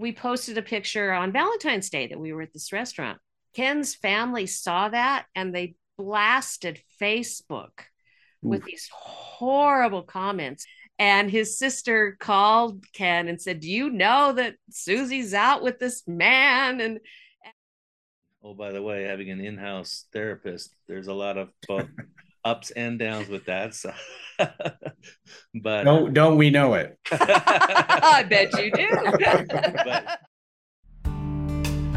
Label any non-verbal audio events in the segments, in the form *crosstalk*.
we posted a picture on Valentine's Day that we were at this restaurant. Ken's family saw that and they blasted Facebook with these horrible comments. And his sister called Ken and said, Do you know that Susie's out with this man? And Oh, by the way, having an in-house therapist, there's a lot of *laughs* both ups and downs with that. So, *laughs* but Don't don't we know it? *laughs* I bet you do. but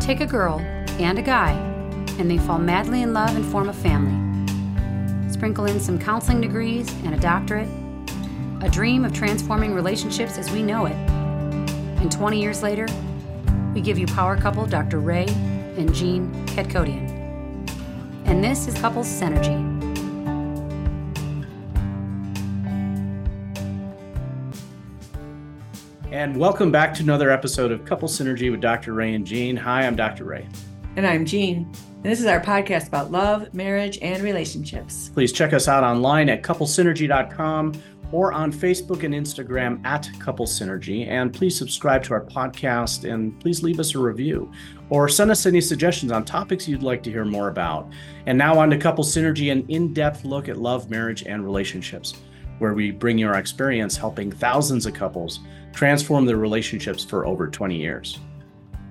Take a girl and a guy, and they fall madly in love and form a family. Sprinkle in some counseling degrees and a doctorate, a dream of transforming relationships as we know it. And 20 years later, we give you power couple Dr. Ray and Jean Ketkodian. And this is Couples Synergy. And welcome back to another episode of Couple Synergy with Dr. Ray and Jean. Hi, I'm Dr. Ray. And I'm Jean. And this is our podcast about love, marriage, and relationships. Please check us out online at couplesynergy.com or on Facebook and Instagram at Couple Synergy. And please subscribe to our podcast and please leave us a review or send us any suggestions on topics you'd like to hear more about. And now on to Couple Synergy, an in depth look at love, marriage, and relationships, where we bring you our experience helping thousands of couples transform their relationships for over 20 years.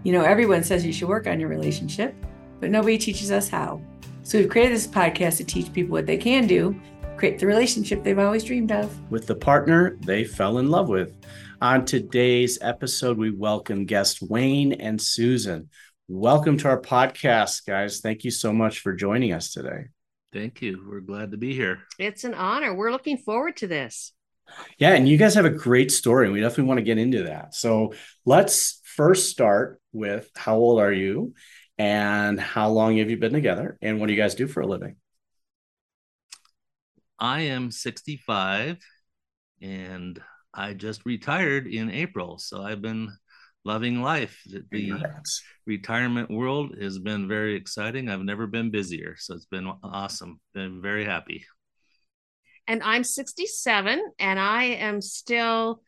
You know, everyone says you should work on your relationship, but nobody teaches us how. So we've created this podcast to teach people what they can do, create the relationship they've always dreamed of. with the partner they fell in love with. On today's episode, we welcome guests Wayne and Susan. Welcome to our podcast, guys. Thank you so much for joining us today. thank you. We're glad to be here. it's an honor. We're looking forward to this. Yeah, and you guys have a great story, and we definitely want to get into that. So let's first start with how old are you and how long have you been together and what do you guys do for a living? I am 65 and I just retired in April. So I've been loving life. The- The Congrats. retirement world has been very exciting. I've never been busier. So it's been awesome. Been very happy. And I'm 67 and I am still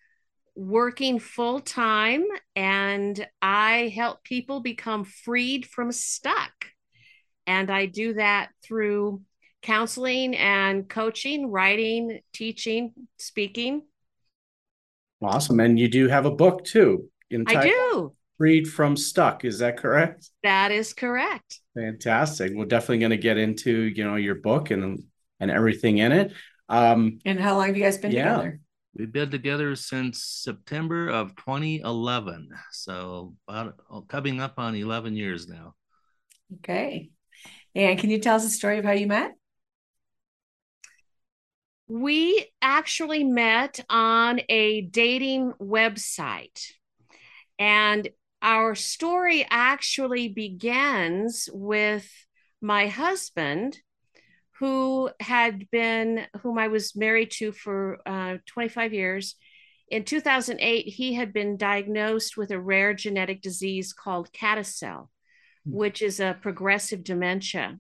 working full time and I help people become freed from stuck. And I do that through counseling and coaching, writing, teaching, speaking. Awesome. And you do have a book too. I do. Freed from Stuck. Is that correct? That is correct. Fantastic. We're definitely going to get into, you know, your book and and everything in it. Um, And how long have you guys been Yeah. together? We've been together since September of 2011. So about oh, coming up on 11 years now. Okay. And can you tell us a story of how you met? We actually met on a dating website. And our story actually begins with my husband, who had been, whom I was married to for uh, 25 years. In 2008, he had been diagnosed with a rare genetic disease called CADASIL, which is a progressive dementia.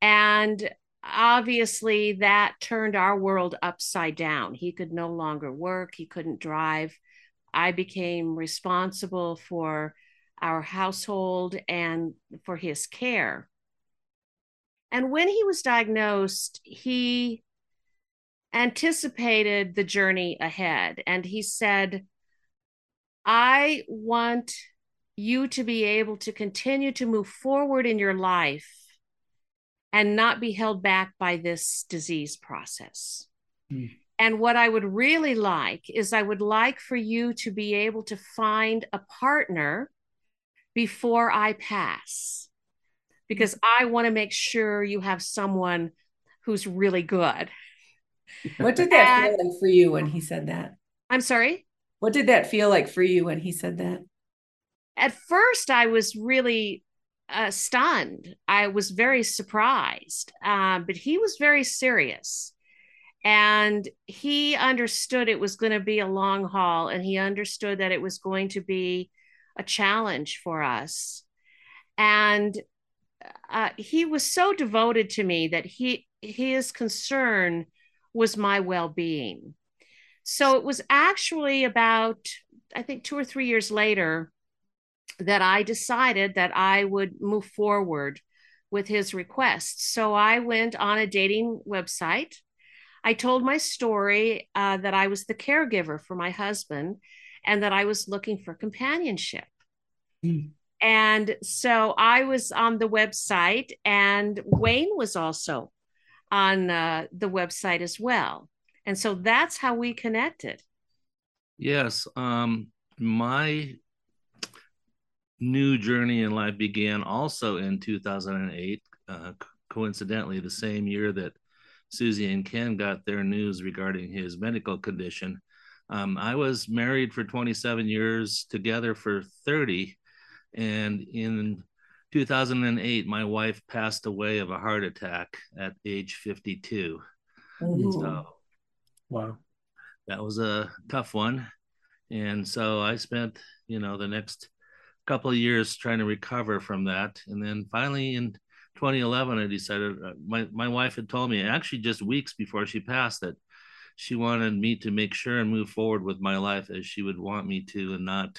And obviously that turned our world upside down. He could no longer work, he couldn't drive. I became responsible for our household and for his care. And when he was diagnosed, he anticipated the journey ahead. And he said, I want you to be able to continue to move forward in your life and not be held back by this disease process. Hmm. And what I would really like is I would like for you to be able to find a partner before I pass, because I want to make sure you have someone who's really good. What did that And- feel like for you when he said that? I'm sorry. What did that feel like for you when he said that? At first, I was really uh, stunned. I was very surprised, uh, but he was very serious. And he understood it was going to be a long haul, and he understood that it was going to be a challenge for us. And uh, he was so devoted to me that he his concern was my well-being. So it was actually about, I think, two or three years later that I decided that I would move forward with his request. So I went on a dating website. I told my story uh, that I was the caregiver for my husband and that I was looking for companionship. Mm. And so I was on the website, and Wayne was also on uh, the website as well. And so that's how we connected. Yes. Um, my new journey in life began also in 2008, uh, coincidentally, the same year that Susie and Ken got their news regarding his medical condition. Um, I was married for 27 years, together for 30. And in 2008, my wife passed away of a heart attack at age 52. Ooh. So, wow. That was a tough one. And so I spent, you know, the next couple of years trying to recover from that. And then finally in 2011, I decided uh, my, my wife had told me actually just weeks before she passed that she wanted me to make sure and move forward with my life as she would want me to and not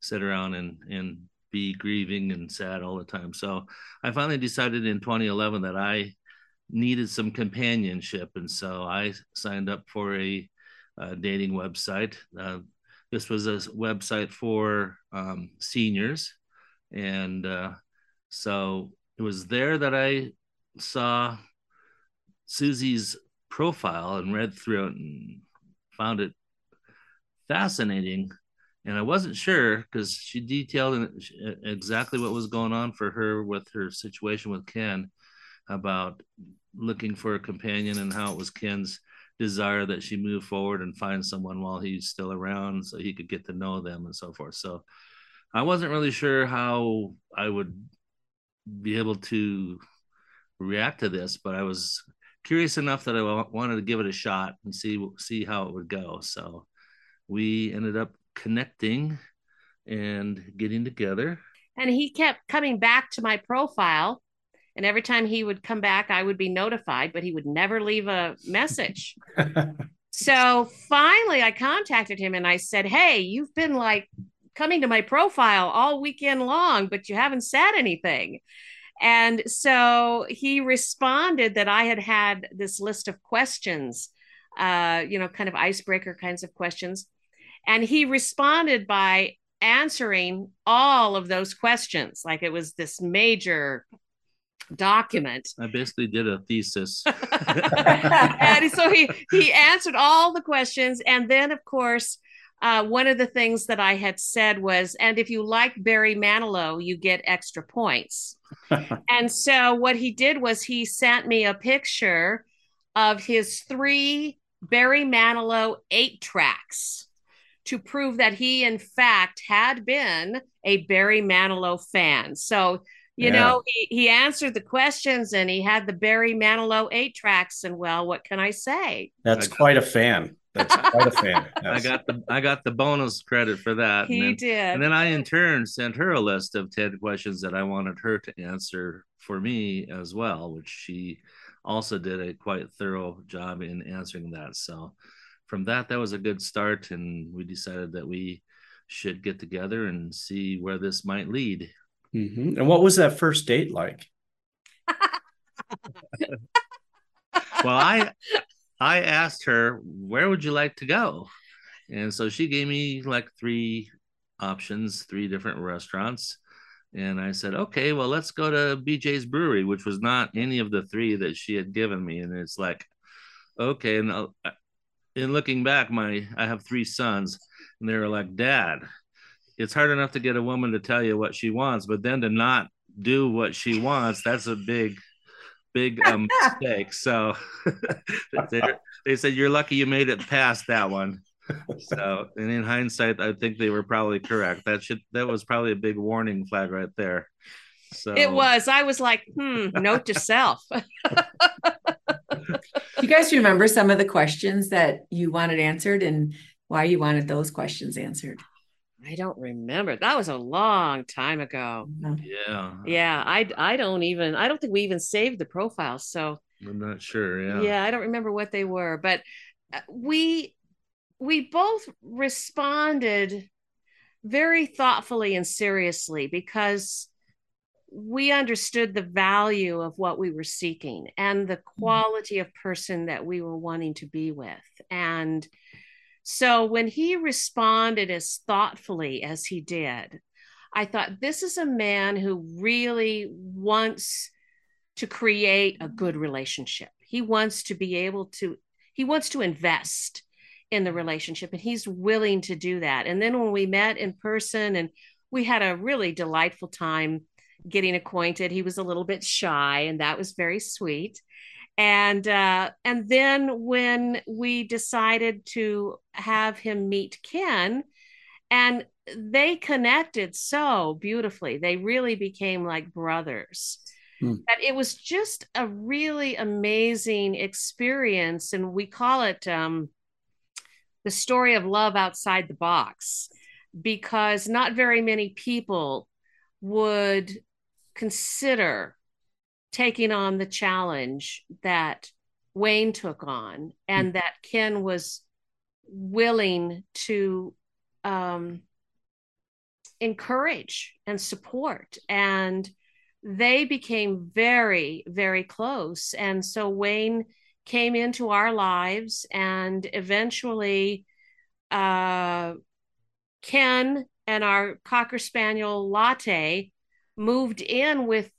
sit around and, and be grieving and sad all the time. So I finally decided in 2011 that I needed some companionship. And so I signed up for a, dating website. Uh, this was a website for um, seniors. And uh, so it was there that I saw Susie's profile and read through it and found it fascinating and I wasn't sure because she detailed exactly what was going on for her with her situation with Ken about looking for a companion and how it was Ken's desire that she move forward and find someone while he's still around so he could get to know them and so forth. So I wasn't really sure how I would be able to react to this, but I was curious enough that I wanted to give it a shot and see see how it would go. So we ended up connecting and getting together. And he kept coming back to my profile. And every time he would come back, I would be notified, but he would never leave a message. *laughs* so finally, I contacted him and I said, Hey, you've been like coming to my profile all weekend long, but you haven't said anything. And so he responded that I had had this list of questions, uh, you know, kind of icebreaker kinds of questions. And he responded by answering all of those questions like it was this major document. I basically did a thesis. *laughs* and so he he answered all the questions and then of course uh, one of the things that I had said was, and if you like Barry Manilow, you get extra points. *laughs* and so what he did was he sent me a picture of his three Barry Manilow eight tracks to prove that he, in fact, had been a Barry Manilow fan. So, you yeah. know, he, he answered the questions and he had the Barry Manilow eight tracks. And well, what can I say? That's quite a fan. That's *laughs* quite a fan. Yes. I got the I got the bonus credit for that. He and then, did. And then I in turn sent her a list of 10 questions that I wanted her to answer for me as well, which she also did a quite thorough job in answering that. So from that, that was a good start, and we decided that we should get together and see where this might lead. Mm-hmm. And what was that first date like? *laughs* well, I I asked her, "Where would you like to go?" And so she gave me like three options, three different restaurants. And I said, okay, well, let's go to BJ's Brewery, which was not any of the three that she had given me. And it's like, okay. And uh, in looking back, my I have three sons, and they were like, "Dad, it's hard enough to get a woman to tell you what she wants, but then to not do what she wants, that's a big, big um, *laughs* mistake." So *laughs* they, said, "You're lucky you made it past that one." So, and in hindsight, I think they were probably correct. That should that was probably a big warning flag right there. So it was. I was like, hmm, note to self. *laughs* you guys remember some of the questions that you wanted answered and why you wanted those questions answered? I don't remember. That was a long time ago. Yeah. Yeah. I I don't even I don't think we even saved the profiles. So I'm not sure. Yeah. Yeah, I don't remember what they were, but uh, we we both responded very thoughtfully and seriously because we understood the value of what we were seeking and the mm-hmm. quality of person that we were wanting to be with. And so when he responded as thoughtfully as he did, I thought, this is a man who really wants to create a good relationship. He wants to be able to, he wants to invest in the relationship and he's willing to do that. And then when we met in person and we had a really delightful time getting acquainted. He was a little bit shy, and that was very sweet. And uh, and then when we decided to have him meet Ken, and they connected so beautifully. They really became like brothers. Hmm. That it was just a really amazing experience, and we call it um, the story of love outside the box because not very many people would consider taking on the challenge that Wayne took on and mm-hmm. that Ken was willing to um, encourage and support. And they became very, very close. And so Wayne came into our lives and eventually uh, Ken and our Cocker Spaniel Latte moved in with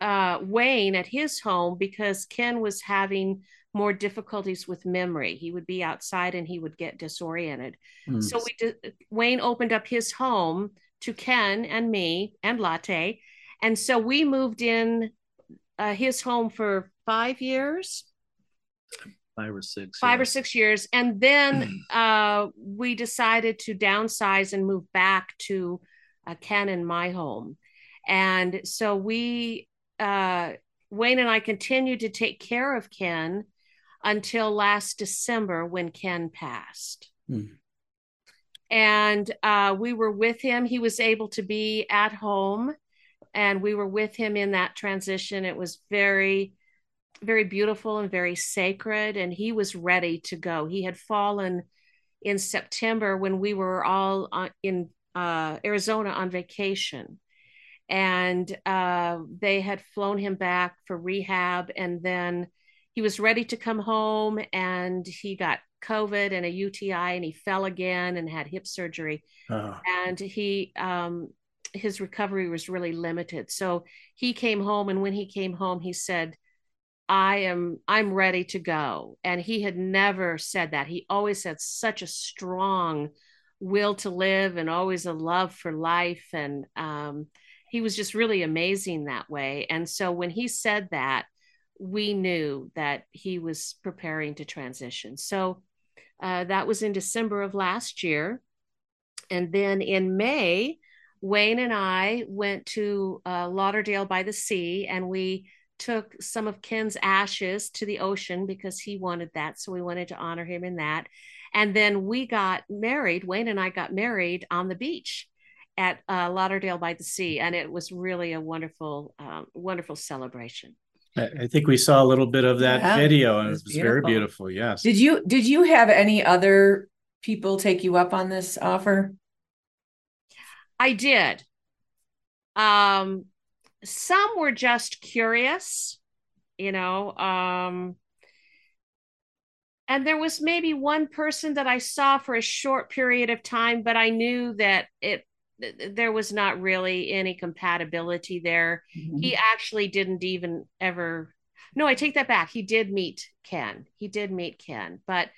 uh, Wayne at his home because Ken was having more difficulties with memory. He would be outside and he would get disoriented. Mm. So we did, Wayne opened up his home to Ken and me and Latte, and so we moved in uh, his home for five years. Five or six. Five yeah. or six years, and then uh, we decided to downsize and move back to uh, Ken and my home. And so we, uh, Wayne and I continued to take care of Ken until last December when Ken passed. Hmm. And uh, we were with him. He was able to be at home, and we were with him in that transition. It was very, very beautiful and very sacred. And he was ready to go. He had fallen in September when we were all uh, in uh, Arizona on vacation and uh, they had flown him back for rehab and then he was ready to come home and he got covid and a uti and he fell again and had hip surgery. Oh. and he um, his recovery was really limited. So he came home and when he came home he said i am i'm ready to go. And he had never said that. He always had such a strong will to live and always a love for life. And um, he was just really amazing that way. And so when he said that, we knew that he was preparing to transition. So uh, that was in December of last year. And then in May, Wayne and I went to uh, Lauderdale by the sea and we took some of Ken's ashes to the ocean because he wanted that. So we wanted to honor him in that. And then we got married. Wayne and I got married on the beach at uh, Lauderdale by the Sea, and it was really a wonderful, um, wonderful celebration. I think we saw a little bit of that yeah, video, and it was, it was very beautiful. Yes. Did you Did you have any other people take you up on this offer? I did. Um, some were just curious, you know. Um, and there was maybe one person that I saw for a short period of time, but I knew that it there was not really any compatibility there. Mm-hmm. He actually didn't even ever. No, I take that back. He did meet Ken. He did meet Ken, but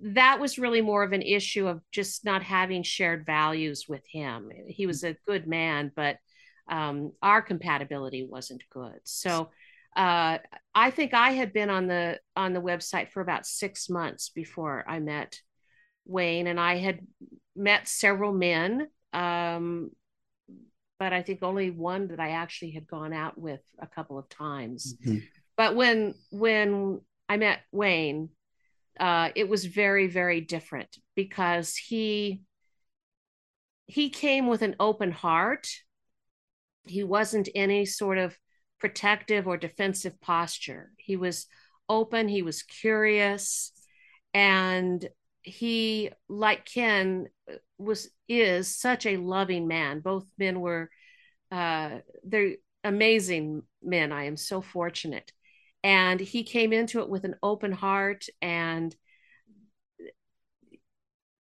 that was really more of an issue of just not having shared values with him. He was a good man, but um, our compatibility wasn't good. So uh, I think I had been on the on the website for about six months before I met Wayne, and I had met several men um, but I think only one that I actually had gone out with a couple of times. Mm-hmm. But when when I met Wayne, uh, it was very very different because he he came with an open heart. He wasn't any sort of protective or defensive posture. He was open. He was curious, and he, like Ken, was is such a loving man. Both men were uh, they're amazing men. I am so fortunate. And he came into it with an open heart and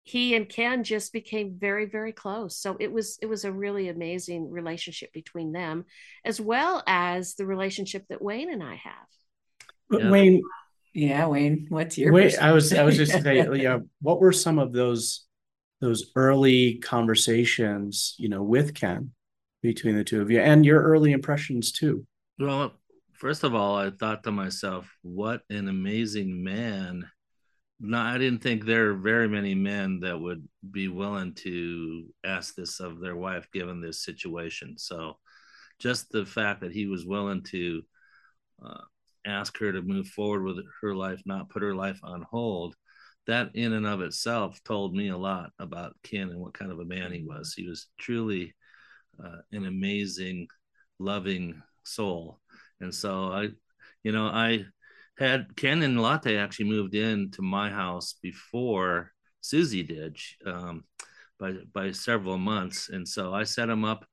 he and Ken just became very, very close. So it was it was a really amazing relationship between them, as well as the relationship that Wayne and I have. Yeah. Wayne, yeah, Wayne, what's your? Wait, I was I was just saying, *laughs* yeah. What were some of those those early conversations, you know, with Ken between the two of you, and your early impressions too? Well, first of all, I thought to myself, what an amazing man no, I didn't think there are very many men that would be willing to ask this of their wife given this situation. So, just the fact that he was willing to uh, ask her to move forward with her life, not put her life on hold, that in and of itself told me a lot about Ken and what kind of a man he was. He was truly uh, an amazing, loving soul. And so I, you know, I had Ken and Latte actually moved in to my house before Susie did um, by by several months, and so I set him up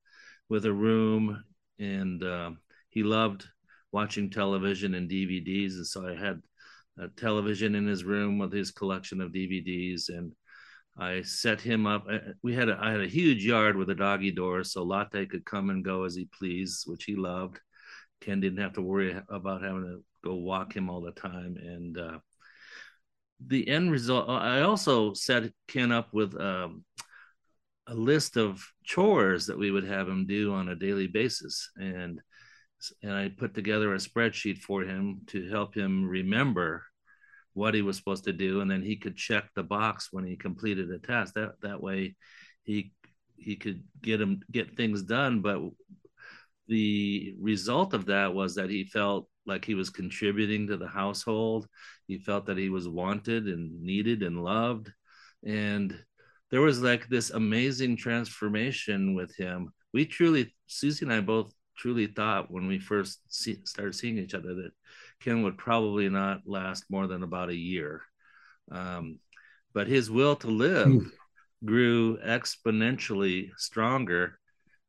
with a room, and uh, he loved watching television and DVDs, and so I had a television in his room with his collection of DVDs, and I set him up. Uh, we had a I had a huge yard with a doggy door, so Latte could come and go as he pleased, which he loved. Ken didn't have to worry about having to go walk him all the time. And uh, the end result, I also set Ken up with um, a list of chores that we would have him do on a daily basis. And and I put together a spreadsheet for him to help him remember what he was supposed to do, and then he could check the box when he completed a task. That that way, he he could get him get things done. But the result of that was that he felt like he was contributing to the household. He felt that he was wanted and needed and loved. And there was like this amazing transformation with him. We truly, Susie and I both truly thought when we first see, started seeing each other that Ken would probably not last more than about a year. Um, but his will to live mm. grew exponentially stronger.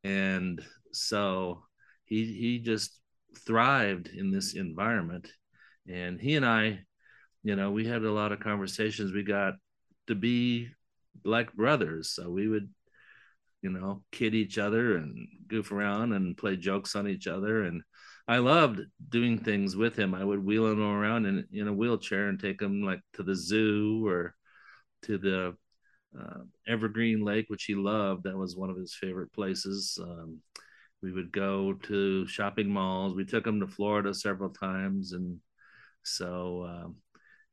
And so he, he just thrived in this environment. And he and I, you know, we had a lot of conversations. We got to be like brothers. So we would, you know, kid each other and goof around and play jokes on each other. And I loved doing things with him. I would wheel him around in, in a wheelchair and take him like to the zoo or to the uh, Evergreen Lake, which he loved. That was one of his favorite places. Um, we would go to shopping malls. We took him to Florida several times, and so um,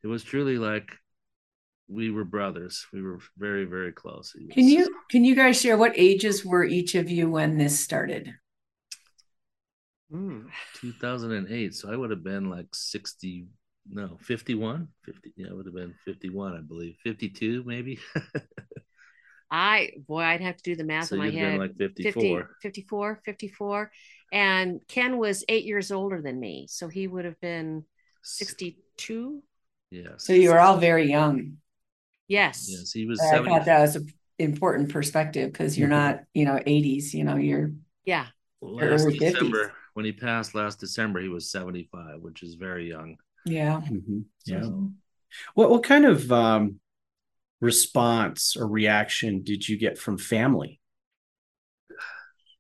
it was truly like we were brothers. We were very, very close. Was, can you can you guys share what ages were each of you when this started? Hmm. 2008. So I would have been like 60, no, 51. 50. Yeah, it would have been 51, I believe. 52, maybe. *laughs* I boy, I'd have to do the math so in my head. like 54. 50, 54, 54. And Ken was eight years older than me. So he would have been 62. Yeah. So you were all very young. Yes. Yes. He was I 70. thought that was an important perspective because you're *laughs* not, you know, 80s, you know, you're yeah. Last December, 50s. When he passed last December, he was 75, which is very young. Yeah. Mm-hmm. Yeah. So, what what kind of um response or reaction did you get from family?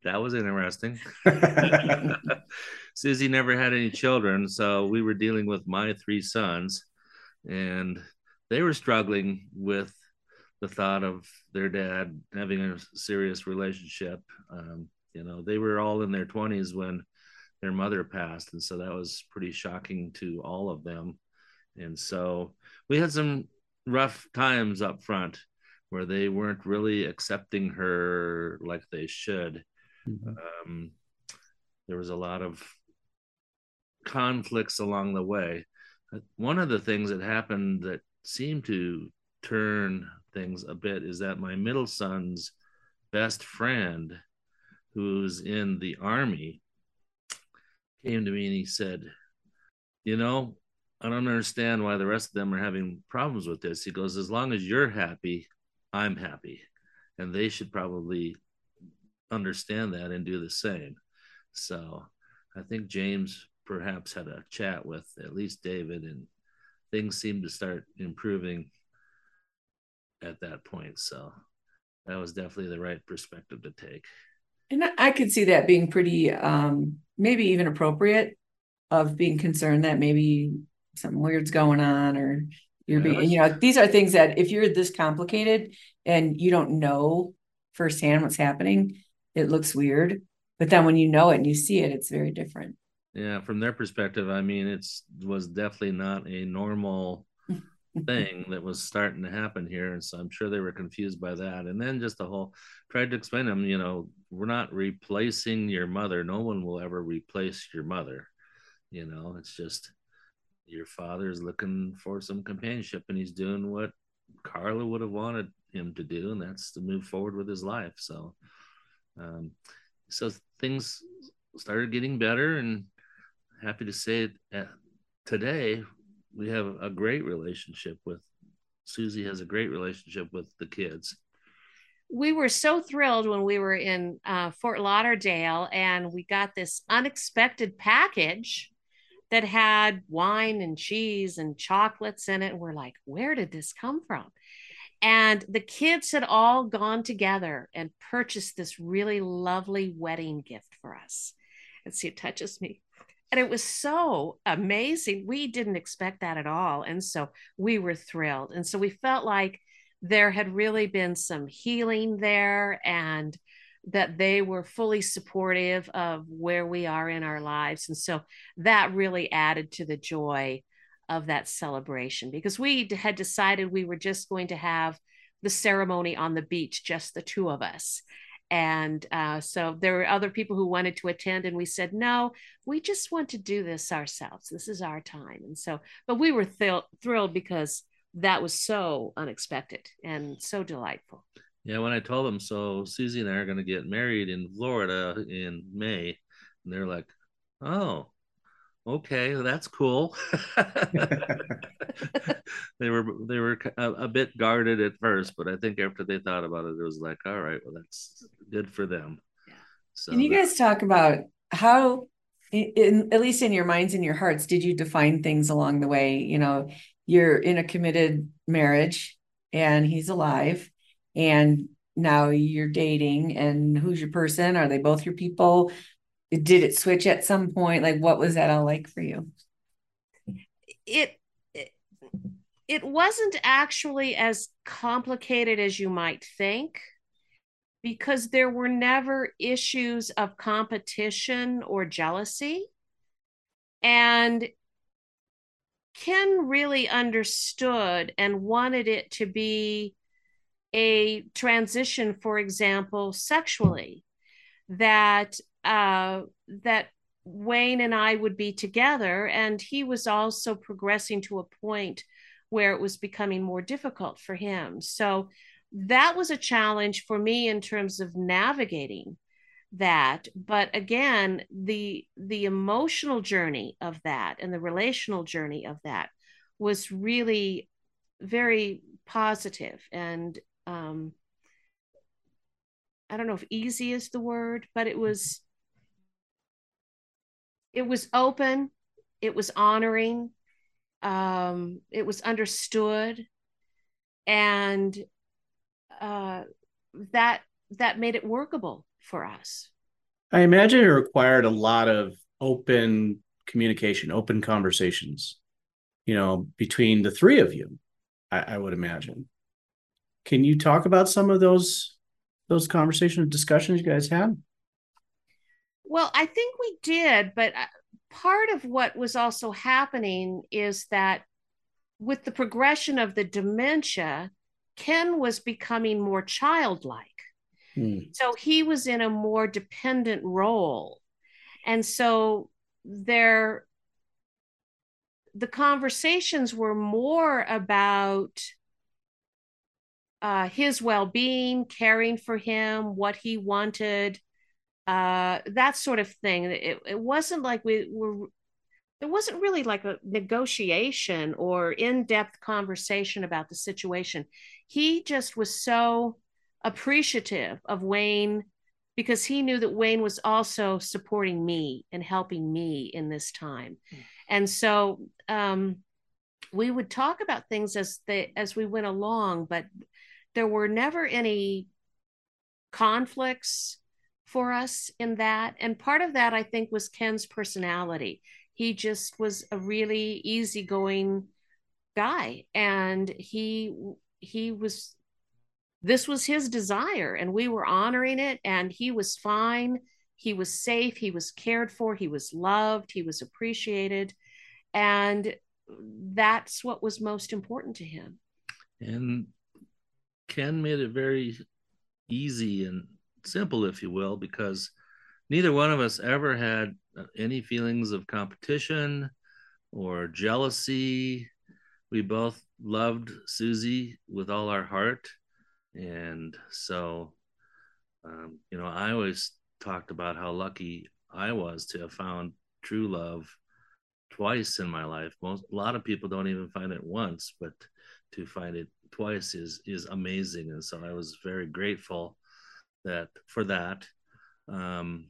That was interesting. *laughs* *laughs* Susie never had any children, so we were dealing with my three sons, and they were struggling with the thought of their dad having a serious relationship. Um, you know, they were all in their 20s when their mother passed, and so that was pretty shocking to all of them. And so we had some rough times up front where they weren't really accepting her like they should. Mm-hmm. Um, there was a lot of conflicts along the way. One of the things that happened that seemed to turn things a bit is that my middle son's best friend, who's in the army, came to me and he said, You know, I don't understand why the rest of them are having problems with this. He goes, as long as you're happy, I'm happy. and they should probably understand that and do the same. So I think James perhaps had a chat with at least David, and things seemed to start improving at that point. So that was definitely the right perspective to take. And I could see that being pretty, um, maybe even appropriate of being concerned that maybe something weird's going on or you're yeah, being, you know, these are things that if you're this complicated and you don't know firsthand what's happening, it looks weird. But then when you know it and you see it, it's very different. Yeah, from their perspective, I mean, it's was definitely not a normal thing that was starting to happen here, and so I'm sure they were confused by that. And then just the whole tried to explain to them, you know, we're not replacing your mother. No one will ever replace your mother. You know, it's just your father's looking for some companionship, and he's doing what Carla would have wanted him to do, and that's to move forward with his life. So, um, so things started getting better, and happy to say that today we have a great relationship with Susie has a great relationship with the kids. We were so thrilled when we were in uh, Fort Lauderdale and we got this unexpected package that had wine and cheese and chocolates in it. We're like, where did this come from? And the kids had all gone together and purchased this really lovely wedding gift for us. And see, it touches me. And it was so amazing. We didn't expect that at all. And so we were thrilled. And so we felt like there had really been some healing there and that they were fully supportive of where we are in our lives. And so that really added to the joy of that celebration because we had decided we were just going to have the ceremony on the beach, just the two of us. And uh, so there were other people who wanted to attend, and we said, no, we just want to do this ourselves. This is our time. And so, but we were th- thrilled because that was so unexpected and so delightful. Yeah, when I told them, so Susie and I are going to get married in Florida in May, and they're like, oh, okay, that's cool. *laughs* they were they were a, a, bit guarded at first, but I think after they thought about it, it was like, all right, well, that's good for them. Yeah. So Can you guys talk about how, in, at least in your minds and your hearts, did you define things along the way? You know, you're in a committed marriage, and he's alive, and now you're dating, and who's your person? Are they both your people? Did it switch at some point? Like what was that all like for you? It it, wasn't actually as complicated as you might think because there were never issues of competition or jealousy. And ken really understood and wanted it to be a transition for example sexually that uh, that Wayne and I would be together, and he was also progressing to a point where it was becoming more difficult for him. So that was a challenge for me in terms of navigating that but again the the emotional journey of that and the relational journey of that was really very positive and um i don't know if easy is the word but it was it was open it was honoring um, it was understood and uh, that that made it workable for us. I imagine it required a lot of open communication open conversations you know between the three of you I, I would imagine. Can you talk about some of those those conversations discussions you guys had well, I think we did, but uh, part of what was also happening is that with the progression of the dementia, Ken was becoming more childlike. Hmm. So he was in a more dependent role. And so there the conversations were more about uh, his well-being, caring for him, what he wanted, uh, that sort of thing. It, it wasn't like we were, there wasn't really like a negotiation or in depth conversation about the situation. He just was so appreciative of Wayne because he knew that Wayne was also supporting me and helping me in this time. And so um, we would talk about things as they as we went along, but there were never any conflicts for us in that. And part of that, I think, was Ken's personality. He just was a really easygoing guy, and he he was this was his desire and we were honoring it and he was fine. He was safe. He was cared for. He was loved. He was appreciated. And that's what was most important to him. And ken made it very easy and simple if you will because neither one of us ever had any feelings of competition or jealousy we both loved susie with all our heart and so, um, you know, I always talked about how lucky I was to have found true love twice in my life. Most a lot of people don't even find it once, but to find it twice is is amazing. And so I was very grateful that for that. Um,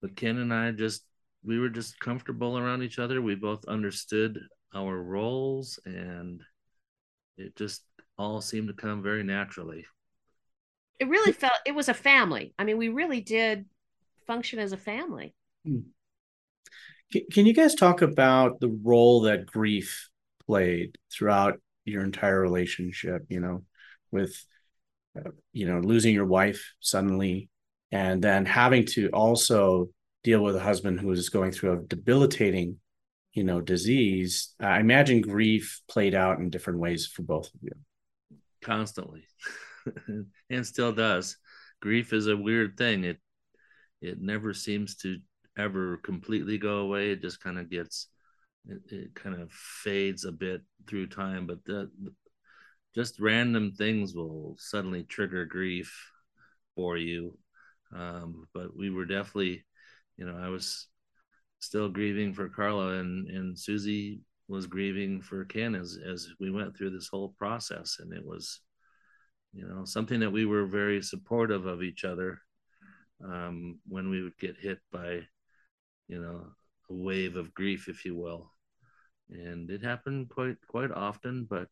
but Ken and I just we were just comfortable around each other. We both understood our roles and it just all seemed to come very naturally. It really felt it was a family. I mean, we really did function as a family. Hmm. Can you guys talk about the role that grief played throughout your entire relationship? You know, with you know losing your wife suddenly, and then having to also deal with a husband who is going through a debilitating, you know, disease. I imagine grief played out in different ways for both of you. Constantly. *laughs* And still does. Grief is a weird thing. It it never seems to ever completely go away. It just kind of gets it, it kind of fades a bit through time but the, just random things will suddenly trigger grief for you um, but we were definitely you know i was still grieving for carla and and susie was grieving for Ken as as we went through this whole process, and it was, you know, something that we were very supportive of each other um, when we would get hit by, you know, a wave of grief, if you will, and it happened quite quite often. But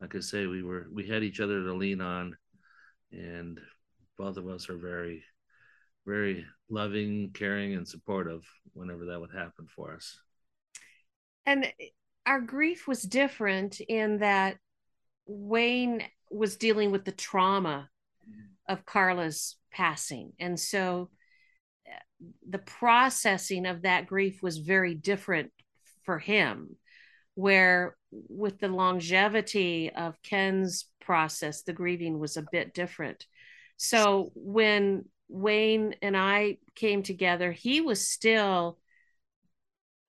like I say, we were we had each other to lean on, and both of us are very very loving, caring, and supportive whenever that would happen for us. And our grief was different in that Wayne was dealing with the trauma of Carla's passing. And so uh, the processing of that grief was very different for him. Where with the longevity of Ken's process, the grieving was a bit different. So when Wayne and I came together, he was still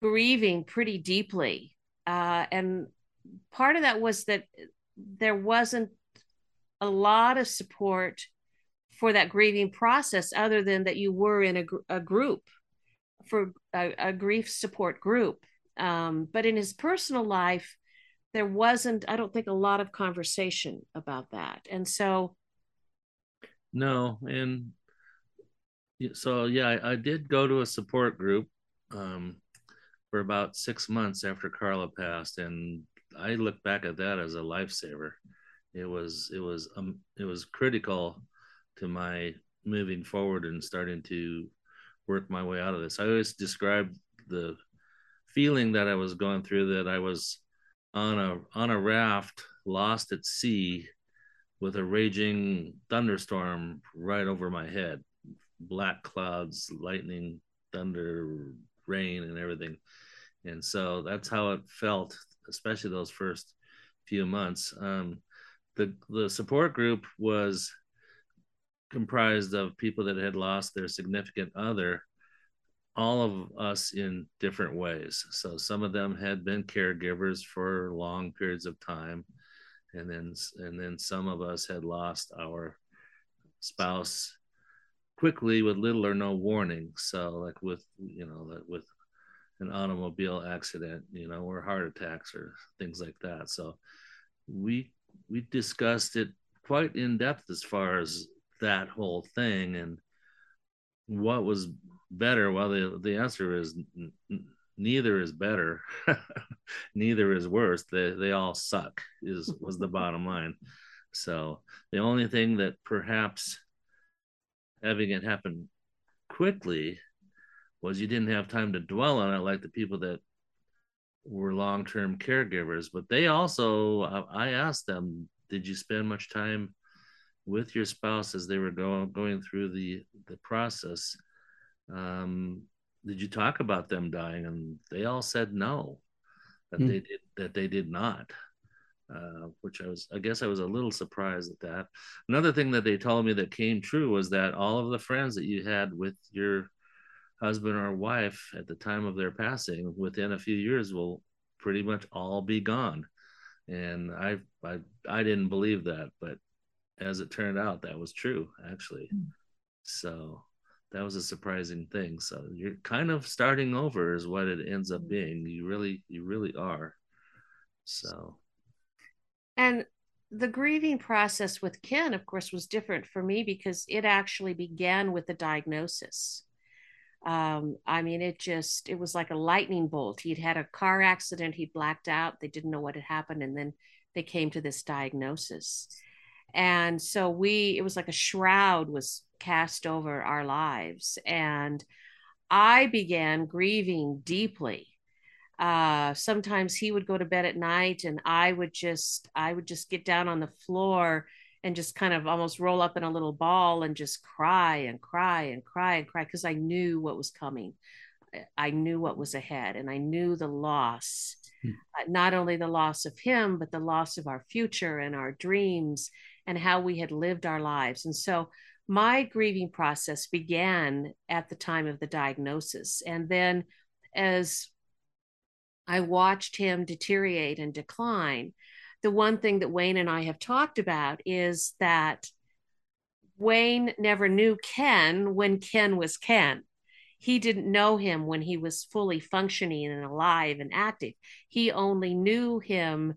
grieving pretty deeply uh, and part of that was that there wasn't a lot of support for that grieving process other than that you were in a, a group for a, a, grief support group um, but in his personal life there wasn't i don't think a lot of conversation about that and so no and so yeah i, I did go to a support group um, for about six months after Carla passed, and I look back at that as a lifesaver. It was it was um it was critical to my moving forward and starting to work my way out of this. I always described the feeling that I was going through that I was on a on a raft lost at sea with a raging thunderstorm right over my head. Black clouds lightning thunder rain and everything. And so that's how it felt especially those first few months. Um, the the support group was comprised of people that had lost their significant other all of us in different ways so some of them had been caregivers for long periods of time and then and then some of us had lost our spouse quickly with little or no warning so like with you know with an automobile accident, you know, or heart attacks or things like that. So we we discussed it quite in depth as far as that whole thing and what was better. Well, the the answer is n- neither is better, *laughs* neither is worse. They they all suck. Is was the bottom line. So the only thing that perhaps having it happen quickly was you didn't have time to dwell on it like the people that were long-term caregivers but they also i asked them did you spend much time with your spouse as they were going going through the the process um, did you talk about them dying and they all said no that mm. they did that they did not uh, which I was, I guess I was a little surprised at that. Another thing that they told me that came true was that all of the friends that you had with your husband or wife at the time of their passing within a few years will pretty much all be gone. And I, I, I didn't believe that, but as it turned out, that was true actually. Mm. So that was a surprising thing. So you're kind of starting over is what it ends up hmm. being. You really, you really are. So and the grieving process with Ken, of course, was different for me because it actually began with the diagnosis. Um, I mean, it just, it was like a lightning bolt. He'd had a car accident, he blacked out, they didn't know what had happened. And then they came to this diagnosis. And so we, it was like a shroud was cast over our lives. And I began grieving deeply uh sometimes he would go to bed at night and i would just i would just get down on the floor and just kind of almost roll up in a little ball and just cry and cry and cry and cry because i knew what was coming i knew what was ahead and i knew the loss hmm. uh, not only the loss of him but the loss of our future and our dreams and how we had lived our lives and so my grieving process began at the time of the diagnosis and then as I watched him deteriorate and decline. The one thing that Wayne and I have talked about is that Wayne never knew Ken when Ken was Ken. He didn't know him when he was fully functioning and alive and active. He only knew him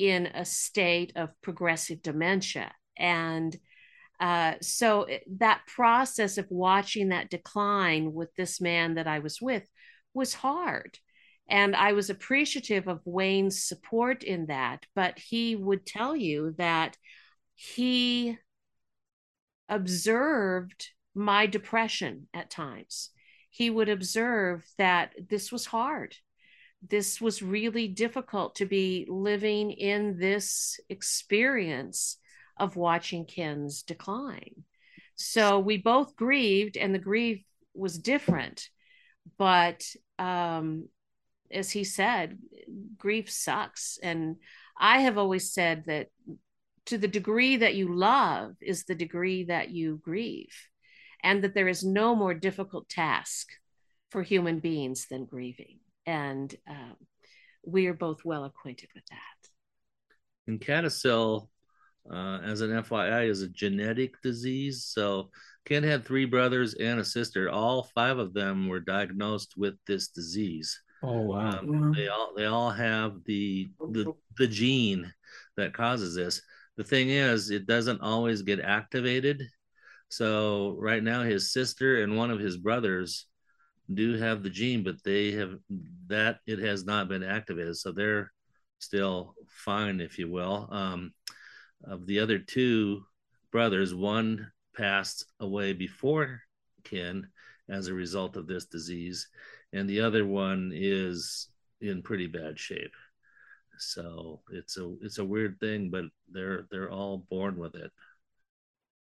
in a state of progressive dementia. And uh, so that process of watching that decline with this man that I was with was hard. And I was appreciative of Wayne's support in that, but he would tell you that he observed my depression at times. He would observe that this was hard. This was really difficult to be living in this experience of watching Ken's decline. So we both grieved, and the grief was different. But um, as he said, grief sucks. And I have always said that to the degree that you love is the degree that you grieve, and that there is no more difficult task for human beings than grieving. And um, we are both well acquainted with that. And CADASIL, uh, as an FYI, is a genetic disease. So Ken had three brothers and a sister. All five of them were diagnosed with this disease. Oh wow! Um, They all they all have the the the gene that causes this. The thing is, it doesn't always get activated. So right now, his sister and one of his brothers do have the gene, but they have that it has not been activated. So they're still fine, if you will. Um, of the other two brothers, one passed away before Ken as a result of this disease, and the other one is in pretty bad shape. So it's a it's a weird thing, but they're they're all born with it.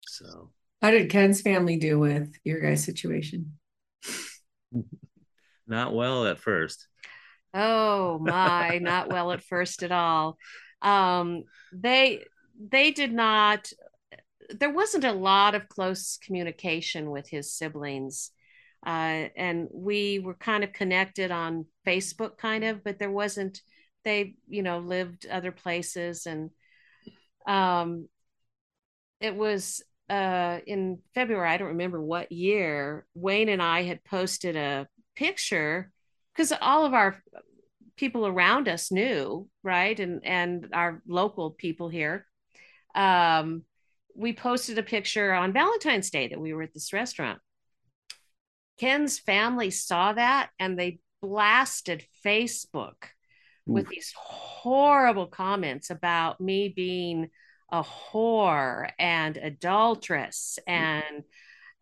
So how did Ken's family do with your guys' situation? *laughs* not well at first. Oh my, not well at first at all. Um, they they did not there wasn't a lot of close communication with his siblings uh, and we were kind of connected on Facebook, kind of, but there wasn't. They, you know, lived other places, and um, it was uh, in February. I don't remember what year. Wayne and I had posted a picture because all of our people around us knew, right, and and our local people here. Um, we posted a picture on Valentine's Day that we were at this restaurant. Ken's family saw that and they blasted Facebook with these horrible comments about me being a whore and adulteress. Mm. And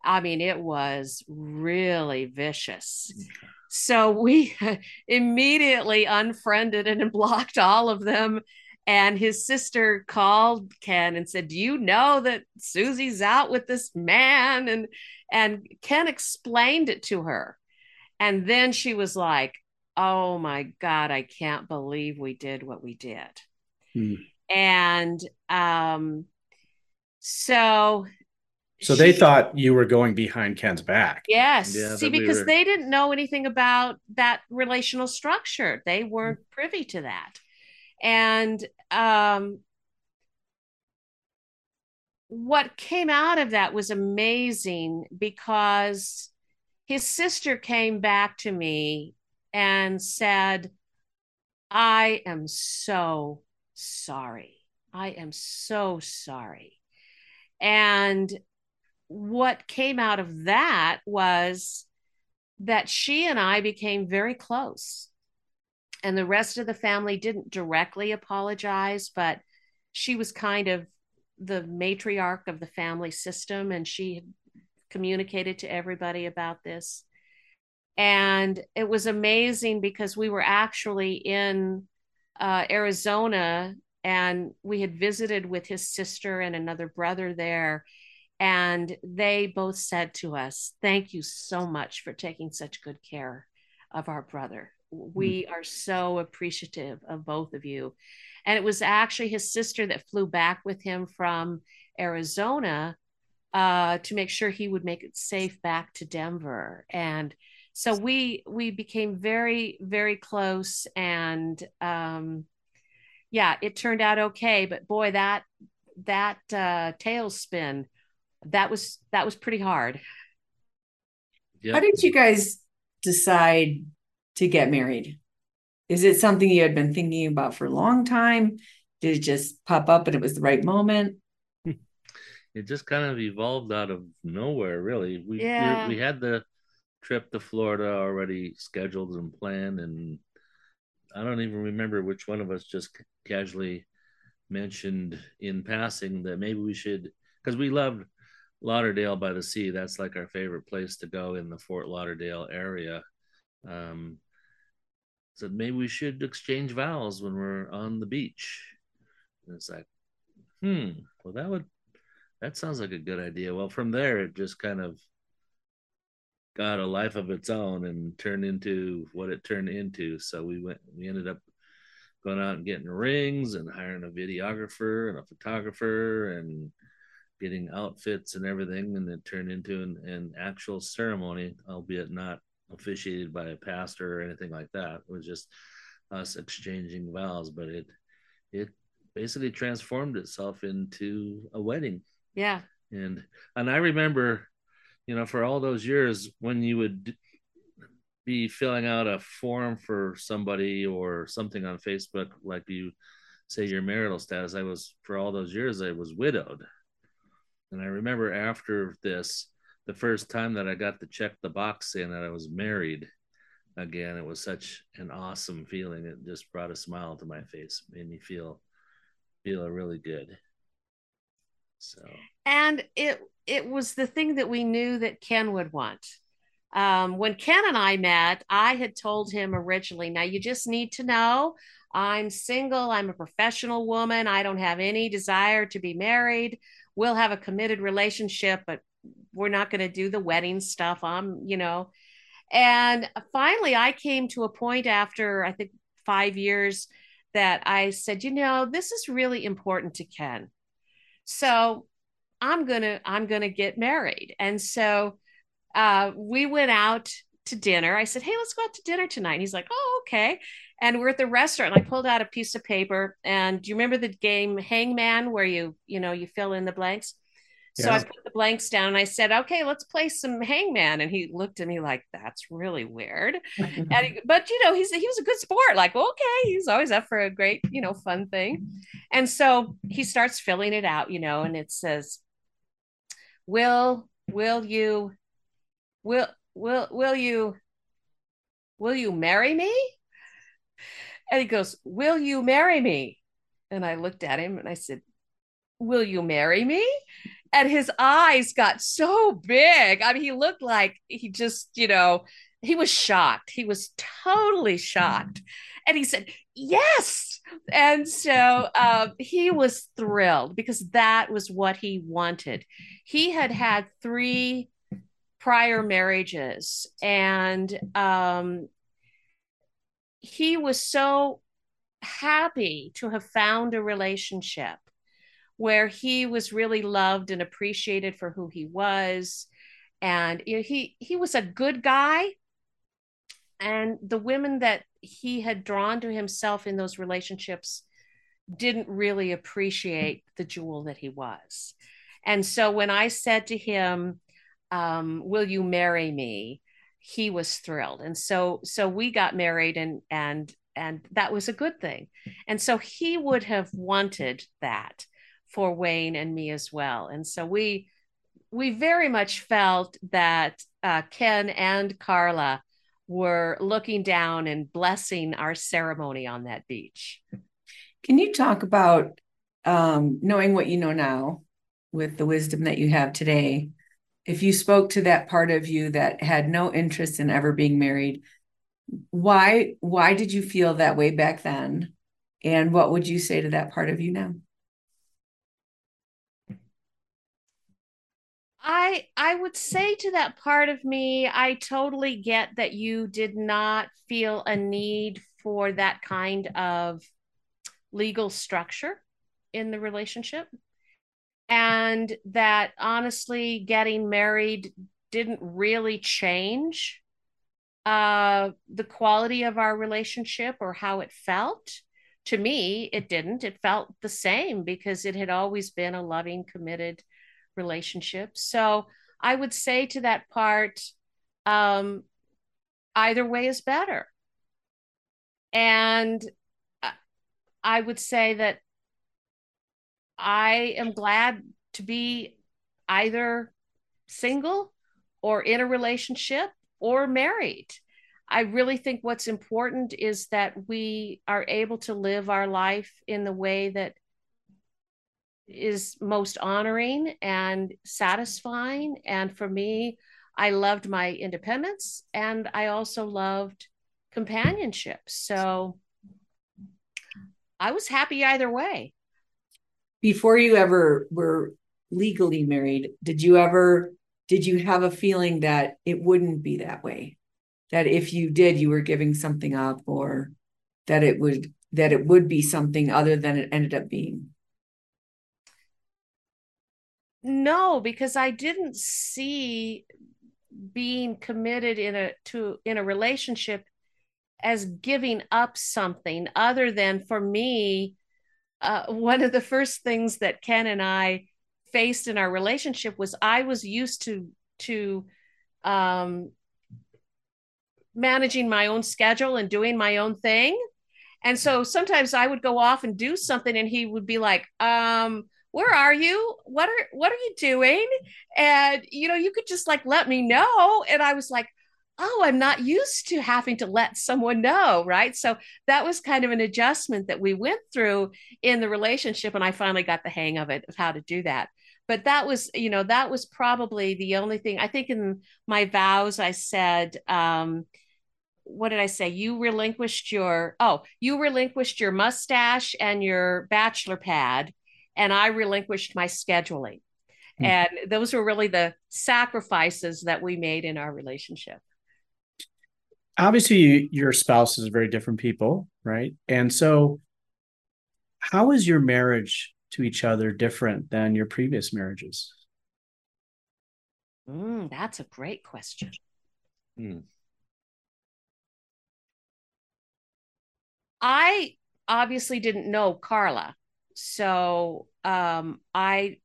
I mean, it was really vicious. Mm. So we *laughs* immediately unfriended and *laughs* blocked all of them. And his sister called Ken and said, Do you know that Susie's out with this man? And and Ken explained it to her. And then she was like, Oh my God, I can't believe we did what we did. Mm. And um, so So they thought you were going behind Ken's back. Yes. Yeah, See, that we because were- they didn't know anything about that relational structure. They weren't privy to that. And um, what came out of that was amazing because his sister came back to me and said, I am so sorry. I am so sorry. And what came out of that was that she and I became very close. And the rest of the family didn't directly apologize, but she was kind of the matriarch of the family system and she communicated to everybody about this. And it was amazing because we were actually in uh, Arizona and we had visited with his sister and another brother there. And they both said to us, Thank you so much for taking such good care of our brother. We are so appreciative of both of you. And it was actually his sister that flew back with him from Arizona uh, to make sure he would make it safe back to Denver. And so we we became very very close, and um, yeah, it turned out okay. But boy, that that uh, tailspin that was that was pretty hard. Yep. How did you guys decide to get married? Is it something you had been thinking about for a long time? Did it just pop up and it was the right moment? *laughs* it just kind of evolved out of nowhere really we we- we, had the trip to florida already scheduled and planned and i don't even remember which one of us just casually mentioned in passing that maybe we should because we loved lauderdale by the sea. That's like our favorite place to go in the fort lauderdale area. Um said maybe we should exchange vows when we're on the beach. And it's like hmm well that would that sounds like a good idea. Well, from there, it just kind of got a life of its own and turned into what it turned into. So we went, we ended up going out and getting rings and hiring a videographer and a photographer and getting outfits and everything. And it turned into an, an actual ceremony, albeit not officiated by a pastor or anything like that. It was just us exchanging vows, but it, it basically transformed itself into a wedding Yeah. and and i remember you know for all those years when you would be filling out a form for somebody or something on facebook like you say your marital status i was for all those years i was widowed. And i remember after this the first time that i got to check the box saying that i was married again it was such an awesome feeling. It just brought a smile to my face. Made me feel feel really good. So. And it it was the thing that we knew that Ken would want. Um, when Ken and I met, I had told him originally, now you just need to know I'm single, I'm a professional woman, I don't have any desire to be married. We'll have a committed relationship, but we're not going to do the wedding stuff. I'm, you know. And finally, I came to a point after I think five years that I said, you know, this is really important to Ken. So I'm gonna I'm gonna get married. And so uh, we went out to dinner. I said, Hey, let's go out to dinner tonight. And he's like, Oh, okay. And we're at the restaurant. And I pulled out a piece of paper. And do you remember the game Hangman where you, you know, you fill in the blanks? So I put the blanks down and I said, okay, let's play some hangman. And he looked at me like, that's really weird. *laughs* And he, but you know, he's he was a good sport. Like, okay, he's always up for a great, you know, fun thing. And so he starts filling it out, you know, and it says will will you will will will you will you marry me? And he goes will you marry me? And i looked at him and i said will you marry me? And his eyes got so big. I mean he looked like he just you know he was shocked. He was totally shocked. And he said yes and so um, he was thrilled because that was what he wanted. He had had three prior marriages and um, he was so happy to have found a relationship where he was really loved and appreciated for who he was. And you know, he he was a good guy. And the women that he had drawn to himself in those relationships didn't really appreciate the jewel that he was. And so when i said to him um, will you marry me? he was thrilled. And so so we got married and and and that was a good thing. And so he would have wanted that for wayne and me as well. And so we we very much felt that uh, ken and carla were looking down and blessing our ceremony on that beach. Can you talk about um, knowing what you know now with the wisdom that you have today? If you spoke to that part of you that had no interest in ever being married, why why did you feel that way back then? And what would you say to that part of you now? I I would say to that part of me, I totally get that you did not feel a need for that kind of legal structure in the relationship. And that honestly, getting married didn't really change uh, the quality of our relationship or how it felt. To me, it didn't. It felt the same because it had always been a loving, committed relationships. So I would say to that part, um, either way is better. And I would say that I am glad to be either single or in a relationship or married. I really think what's important is that we are able to live our life in the way that is most honoring and satisfying. And for me, I loved my independence and I also loved companionship. So I was happy either way. Before you ever were legally married, did you ever did you have a feeling that it wouldn't be that way? That if you did, you were giving something up or that it would that it would be something other than it ended up being? No because i didn't see being committed in a to in a relationship as giving up something other than for me uh, one of the first things that ken and i faced in our relationship was i was used to to um, managing my own schedule and doing my own thing. And so sometimes i would go off and do something and he would be like um where are you? What are what are you doing? And you know you could just like let me know. And i was like oh i'm not used to having to let someone know right? So that was kind of an adjustment that we went through in the relationship and i finally got the hang of it of how to do that. But that was you know that was probably the only thing. I think in my vows i said um what did I say? You relinquished your oh, you relinquished your mustache and your bachelor pad and I relinquished my scheduling. Mm-hmm. And those were really the sacrifices that we made in our relationship. Obviously, your spouse is very different people, right? And so, how is your marriage to each other different than your previous marriages? Mm, that's a great question. Mm. I obviously didn't know Carla so um, I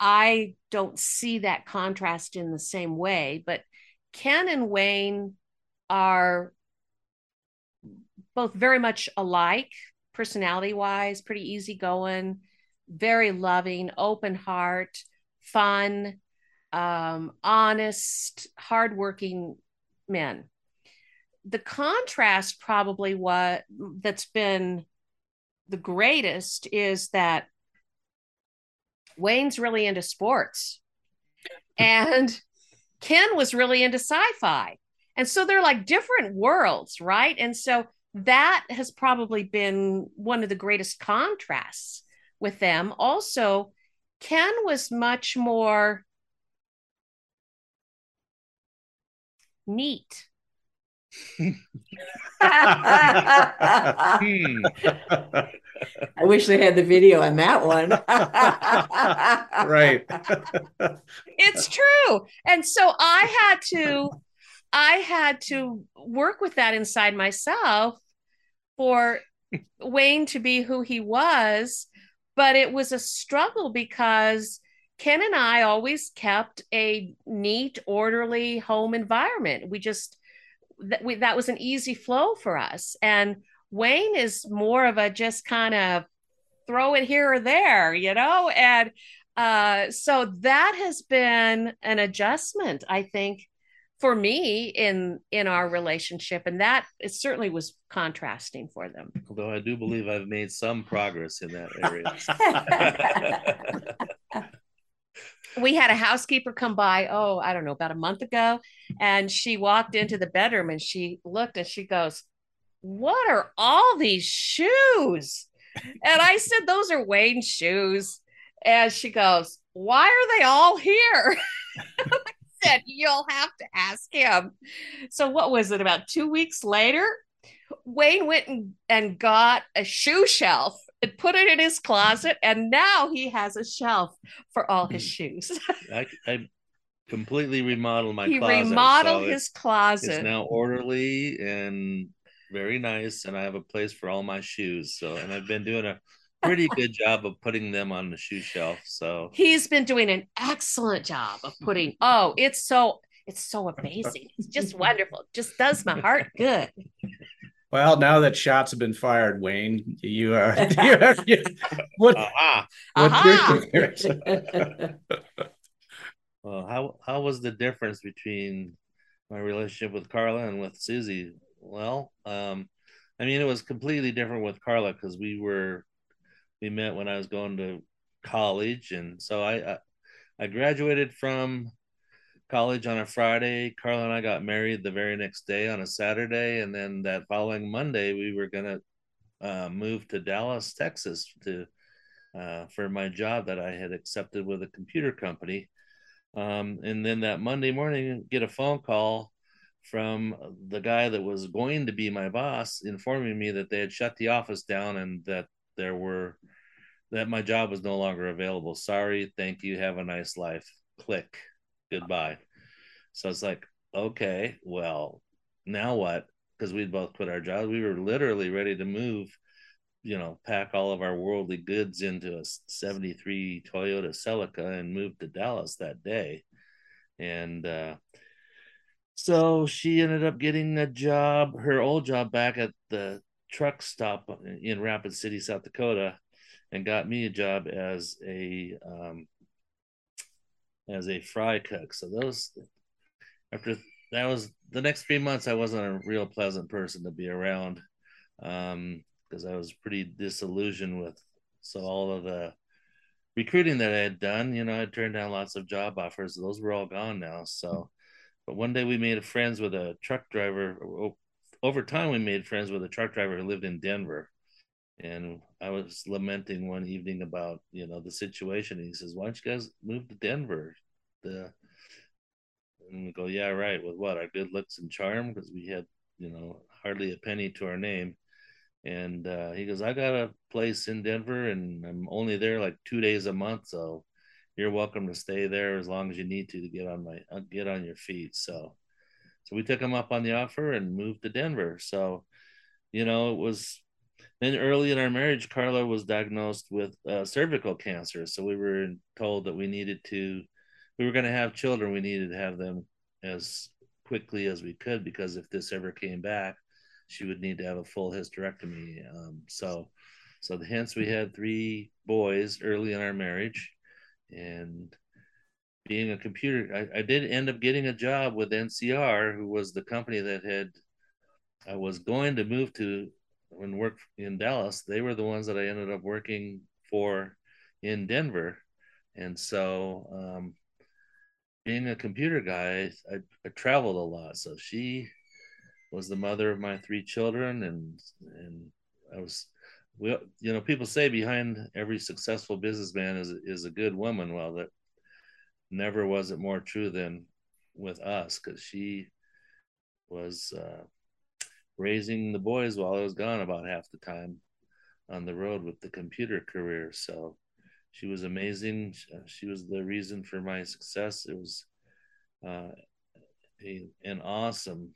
I don't see that contrast in the same way, but Ken and Wayne are both very much alike personality wise, pretty easygoing, very loving, open heart, fun, um, honest, hardworking men. The contrast, probably what that's been the greatest, is that Wayne's really into sports, *laughs* and Ken was really into sci-fi, and so they're like different worlds, right? And so that has probably been one of the greatest contrasts with them. Also, Ken was much more neat. Hmm. *laughs* I wish they had the video on that one. *laughs* right. it's true. And so I had to I had to work with that inside myself for Wayne to be who he was, but it was a struggle because Ken and I always kept a neat, orderly home environment. We just that we that was an easy flow for us. And Wayne is more of a just kind of throw it here or there, you know? And uh, so that has been an adjustment, I think, for me in in our relationship and that it certainly was contrasting for them although i do believe i've made some progress in that area *laughs* *laughs* we had a housekeeper come by oh i don't know about a month ago and she walked into the bedroom and she looked and she goes what are all these shoes and i said those are wayne's shoes and she goes why are they all here *laughs* I said, You'll have to ask him. So, what was it? About two weeks later, Wayne went and, and got a shoe shelf and put it in his closet. And now he has a shelf for all his hmm. shoes. *laughs* I, I completely remodeled my he closet. remodeled so his closet. It's now orderly and very nice. And I have a place for all my shoes. So, and I've been doing a pretty good job of putting them on the shoe shelf. So he's been doing an excellent job of putting. Oh, it's so it's so amazing. It's just *laughs* wonderful. just does my heart good. Well, now that shots have been fired, Wayne, you are. *laughs* You are you, what? Uh-huh. *laughs* uh-huh. well, how how was the difference between my relationship with Carla and with Susie? Well, um, I mean, it was completely different with Carla because we were we met when I was going to college, and so I I, I graduated from college on a Friday. Carla and I got married the very next day on a Saturday, and then that following Monday we were gonna uh, move to Dallas, Texas, to uh, for my job that I had accepted with a computer company. Um, and then that Monday morning, get a phone call from the guy that was going to be my boss, informing me that they had shut the office down and that there were that my job was no longer available. Sorry, thank you, have a nice life. Click, goodbye. So it's like, okay, well, now what? Because we'd both quit our jobs. We were literally ready to move, you know, pack all of our worldly goods into a 73 Toyota Celica and move to Dallas that day. And uh, so she ended up getting a job, her old job back at the truck stop in Rapid City, South Dakota and got me a job as a um, as a fry cook. So those after that was the next three months, I wasn't a real pleasant person to be around because um, I was pretty disillusioned with so all of the recruiting that I had done. You know, I turned down lots of job offers; those were all gone now. So, but one day we made friends with a truck driver. Over time, we made friends with a truck driver who lived in Denver and I was lamenting one evening about you know the situation. he says, "Why don't you guys move to Denver?" The and we go, "Yeah, right." With what our good looks and charm, because we had you know hardly a penny to our name. And uh, he goes, "I got a place in Denver, and I'm only there like two days a month, so you're welcome to stay there as long as you need to to get on my uh, get on your feet." So, so we took him up on the offer and moved to Denver. So, you know, it was then early in our marriage, Carla was diagnosed with uh, cervical cancer. So we were told that we needed to, we were going to have children. We needed to have them as quickly as we could because if this ever came back, she would need to have a full hysterectomy. Um, so, so hence we had three boys early in our marriage, and being a computer, I, I did end up getting a job with NCR, who was the company that had I was going to move to and work in Dallas. They were the ones that I ended up working for in Denver, and so um, being a computer guy, I, I traveled a lot. So she was the mother of my three children, and and I was, well, you know, people say behind every successful businessman is is a good woman. Well, that never was it more true than with us because she was uh, raising the boys while I was gone about half the time on the road with the computer career. So she was amazing. She was the reason for my success. It was uh, a, an awesome,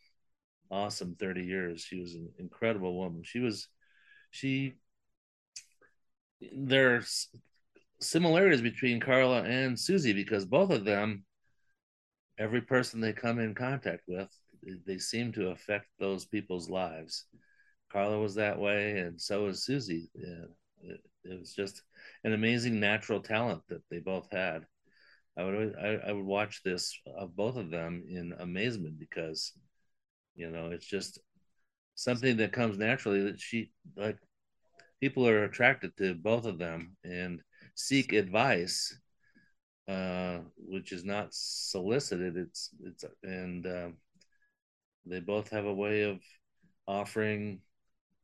awesome 30 years. She was an incredible woman. She was, she, there's similarities between Carla and Susie because both of them, every person they come in contact with, they seem to affect those people's lives. Carla was that way, and so is Susie. Yeah, it, it, was just an amazing natural talent that they both had. I would I, I would watch this of both of them in amazement because, you know, it's just something that comes naturally that she like people are attracted to both of them and seek advice uh, which is not solicited it's it's and uh, they both have a way of offering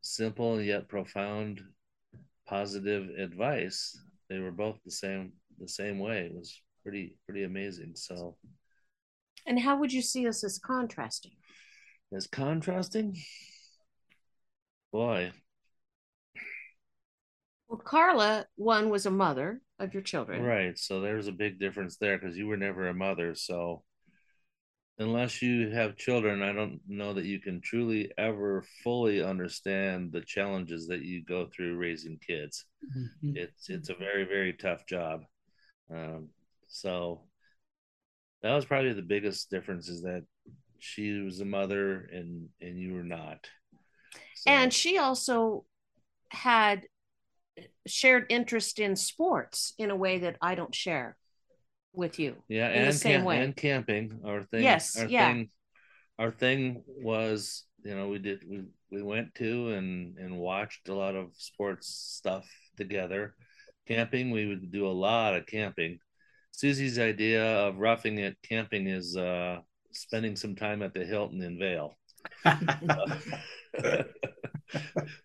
simple yet profound positive advice. They were both the same the same way. It was pretty pretty amazing. So and how would you see us as contrasting? As contrasting? Boy. Well carla one was a mother of your children. Right. So there's a big difference there because you were never a mother. So unless you have children, I don't know that you can truly ever fully understand the challenges that you go through raising kids. Mm-hmm. It's it's a very very tough job. Um, so that was probably the biggest difference is that she was a mother and and you were not. So. And she also had shared interest in sports in a way that I don't share with you. Yeah, and the same way. and camping. Our thing. Yes. Our yeah. Thing, our thing was, you know, we did we we went to and and watched a lot of sports stuff together. Camping, we would do a lot of camping. Susie's idea of roughing it camping is uh spending some time at the Hilton in Vail. *laughs*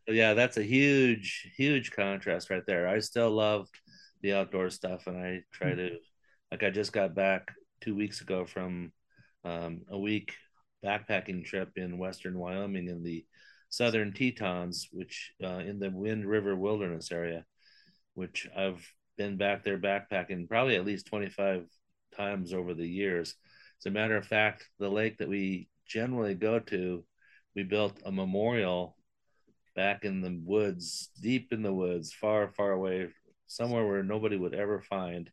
yeah, that's a huge, huge contrast right there. I still love the outdoor stuff and I try to like I just got back two weeks ago from um, a week backpacking trip in western Wyoming in the southern Tetons, which uh, in the Wind River Wilderness area, which I've been back there backpacking probably at least 25 times over the years. As a matter of fact, the lake that we generally go to, we built a memorial back in the woods, deep in the woods, far, far away, somewhere where nobody would ever find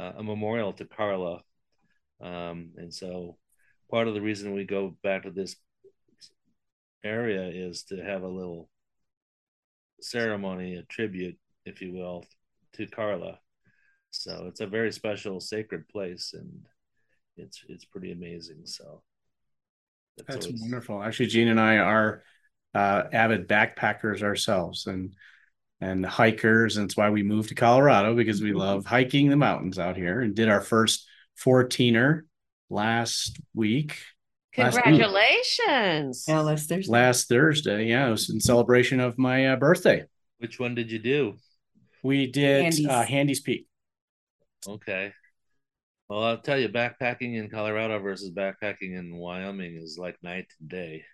uh, a memorial to Carla. Um, and so part of the reason we go back to this area is to have a little ceremony, a tribute, if you will, to Carla. So it's a very special, sacred place, and it's it's pretty amazing. So that's, that's wonderful. Actually, Gene and I are uh, avid backpackers ourselves, and and hikers. And it's why we moved to Colorado because we mm-hmm. love hiking the mountains out here and did our first 14er last week. Congratulations. Yeah, last Thursday. Last Thursday. Yeah. It was in celebration of my uh, birthday. Which one did you do? We did Handies. Uh, Handies Peak. Okay. Well, I'll tell you, backpacking in Colorado versus backpacking in Wyoming is like night and day.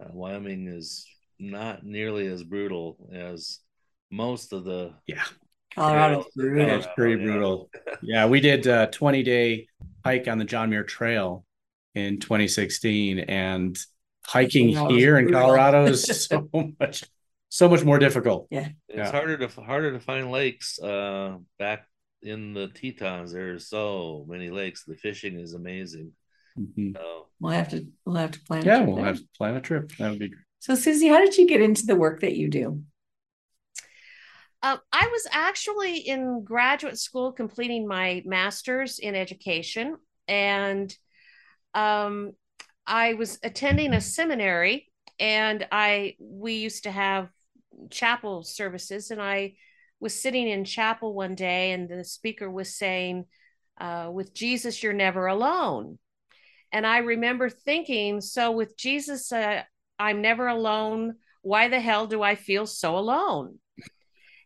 Uh, Wyoming is not nearly as brutal as most of the yeah Colorado's brutal. It's pretty brutal. yeah, we did a 20 day hike on the John Muir Trail in 2016, and hiking here in Colorado is *laughs* so much so much more difficult. Yeah, it's yeah. harder to harder to find lakes. Uh, back in the Tetons, there's so many lakes. The fishing is amazing. Mm-hmm. So, we'll have to we'll have to plan. Yeah, we'll there. have to plan a trip. That would be great. So, Susie, how did you get into the work that you do? Uh, I was actually in graduate school completing my master's in education, and um, I was attending a seminary, and I we used to have chapel services, and I was sitting in chapel one day, and the speaker was saying, uh, "With Jesus, you're never alone." And I remember thinking, so with Jesus, uh, I'm never alone. Why the hell do I feel so alone?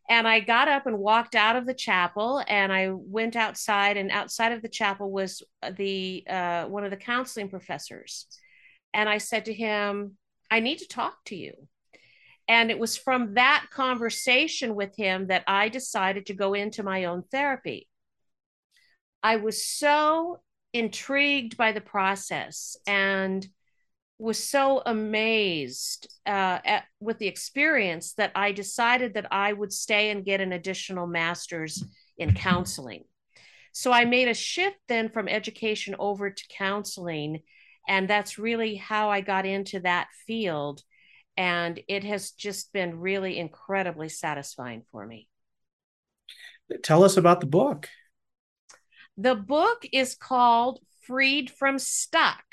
And I got up and walked out of the chapel and I went outside and outside of the chapel was the uh, one of the counseling professors. And I said to him, I need to talk to you. And it was from that conversation with him that I decided to go into my own therapy. I was so intrigued by the process and was so amazed uh, at, with the experience that I decided that I would stay and get an additional master's in counseling. So I made a shift then from education over to counseling. And that's really how I got into that field. And it has just been really incredibly satisfying for me. Tell us about the book. The book is called Freed from Stuck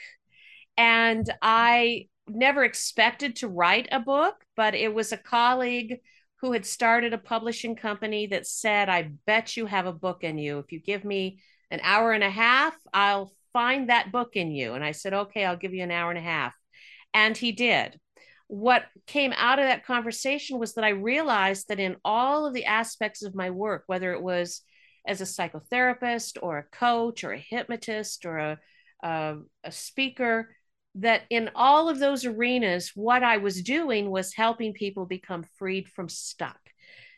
and I never expected to write a book, but it was a colleague who had started a publishing company that said, I bet you have a book in you. If you give me an hour and a half, I'll find that book in you. And I said, okay, I'll give you an hour and a half. And he did. What came out of that conversation was that I realized that in all of the aspects of my work, whether it was as a psychotherapist or a coach or a hypnotist or a, a, a speaker, that in all of those arenas, what I was doing was helping people become freed from stuck.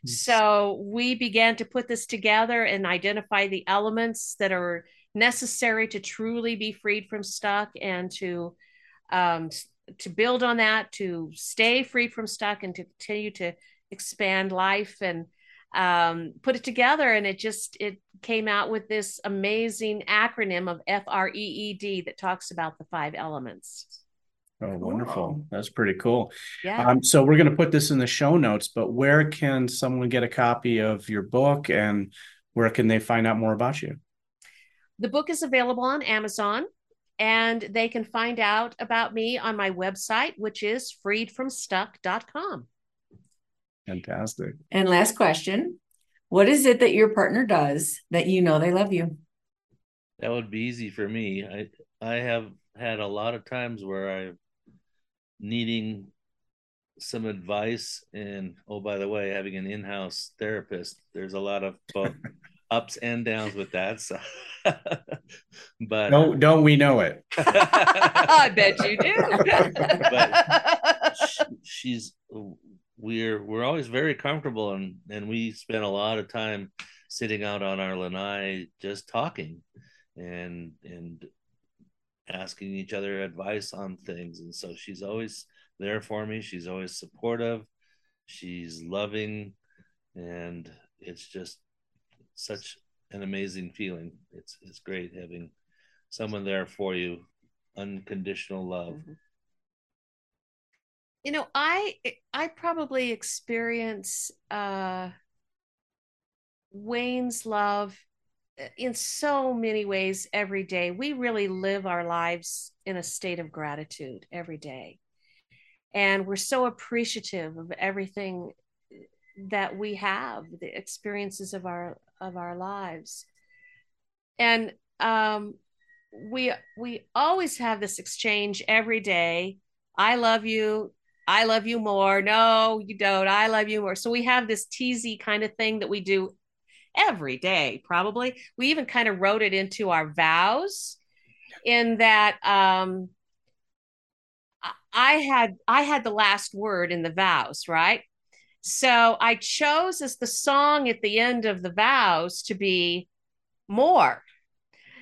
So we began to put this together and identify the elements that are necessary to truly be freed from stuck and to um, to build on that, to stay free from stuck and to continue to expand life and um, put it together. And it just it came out with this amazing acronym of F R E E D that talks about the five elements. Oh, wonderful. That's pretty cool. Yeah. Um, so we're going to put this in the show notes, but where can someone get a copy of your book and where can they find out more about you? The book is available on Amazon and they can find out about me on my website, which is freedfromstuck.com. Fantastic. And last question What is it that your partner does that you know they love you? That would be easy for me. I I have had a lot of times where I'm needing some advice and oh by the way having an in-house therapist there's a lot of both *laughs* ups and downs with that so *laughs* but Don't don't we know it? *laughs* I bet you do. But sh- she's we're we're always very comfortable and and we spend a lot of time sitting out on our lanai just talking and and asking each other advice on things. And so she's always there for me. She's always supportive. She's loving and it's just such an amazing feeling. It's it's great having someone there for you unconditional love mm-hmm. You know i i probably experience uh wayne's love in so many ways every day. We really live our lives in a state of gratitude every day. And we're so appreciative of everything that we have the experiences of our of our lives. And um we we always have this exchange every day. I love you I love you more. No, you don't. I love you more. So we have this teasy kind of thing that we do every day, probably. We even kind of wrote it into our vows in that um I had I had the last word in the vows, right? So I chose as the song at the end of the vows to be more.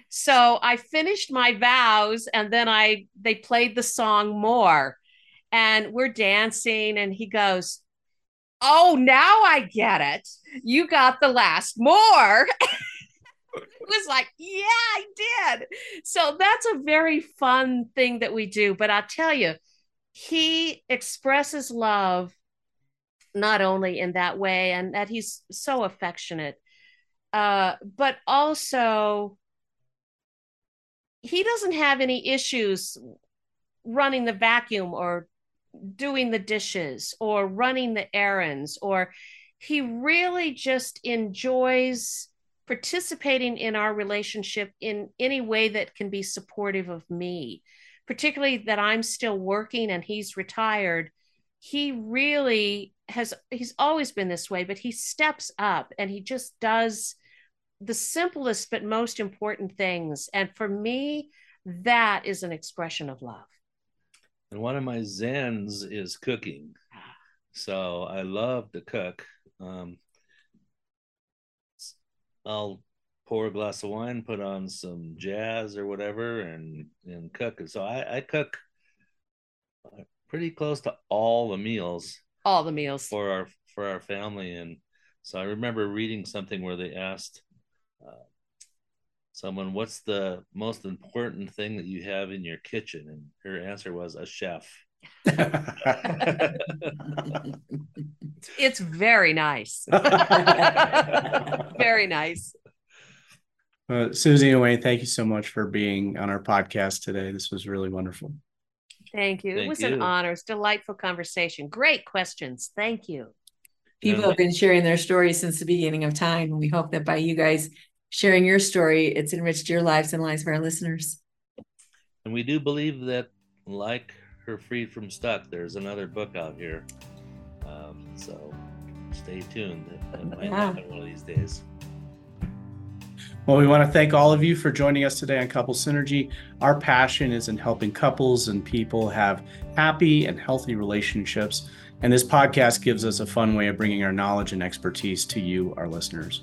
So I finished my vows and then I they played the song more and we're dancing and he goes oh now i get it. You got the last more. *laughs* It was like yeah i did. So that's a very fun thing that we do. But i'll tell you he expresses love not only in that way and that he's so affectionate uh, but also he doesn't have any issues running the vacuum or doing the dishes or running the errands or he really just enjoys participating in our relationship in any way that can be supportive of me. Particularly that i'm still working and he's retired he really has he's always been this way but he steps up and he just does the simplest but most important things. And for me that is an expression of love and one of my zens is cooking. So i love to cook. Um, i'll pour a glass of wine put on some jazz or whatever and and cook. So i i cook pretty close to all the meals all the meals. for our for our family. And so i remember reading something where they asked uh, someone what's the most important thing that you have in your kitchen and her answer was a chef *laughs* it's very nice *laughs* very nice uh, susie and wayne thank you so much for being on our podcast today this was really wonderful Thank you. Thank it was you. an honor. It's delightful conversation. Great questions. Thank you. People have been sharing their stories since the beginning of time. And we hope that by you guys sharing your story, it's enriched your lives and lives of our listeners. And we do believe that, like her Freed from Stuck, there's another book out here. Um, so stay tuned. It might Yeah. happen one of these days. Well, we want to thank all of you for joining us today on Couple Synergy. Our passion is in helping couples and people have happy and healthy relationships. And this podcast gives us a fun way of bringing our knowledge and expertise to you, our listeners.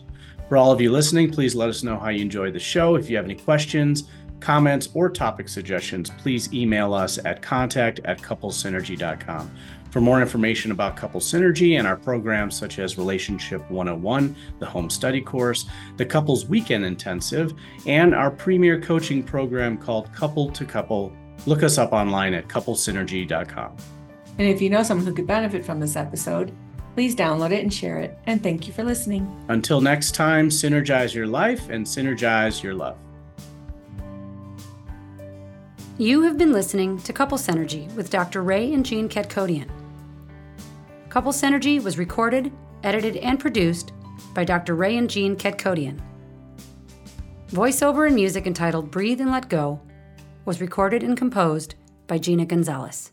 For all of you listening, please let us know how you enjoyed the show. If you have any questions, comments, or topic suggestions, please email us at contact at couplesynergy.com. For more information about Couple Synergy and our programs such as Relationship 101, the Home Study Course, the Couples Weekend Intensive, and our premier coaching program called Couple to Couple, look us up online at couplesynergy.com. And if you know someone who could benefit from this episode, please download it and share it. And thank you for listening. Until next time, synergize your life and synergize your love. You have been listening to Couple Synergy with Dr. Ray and Jean Ketkodian. Couple Synergy was recorded, edited, and produced by Dr. Ray and Jean Ketkodian. Voiceover and music entitled Breathe and Let Go was recorded and composed by Gina Gonzalez.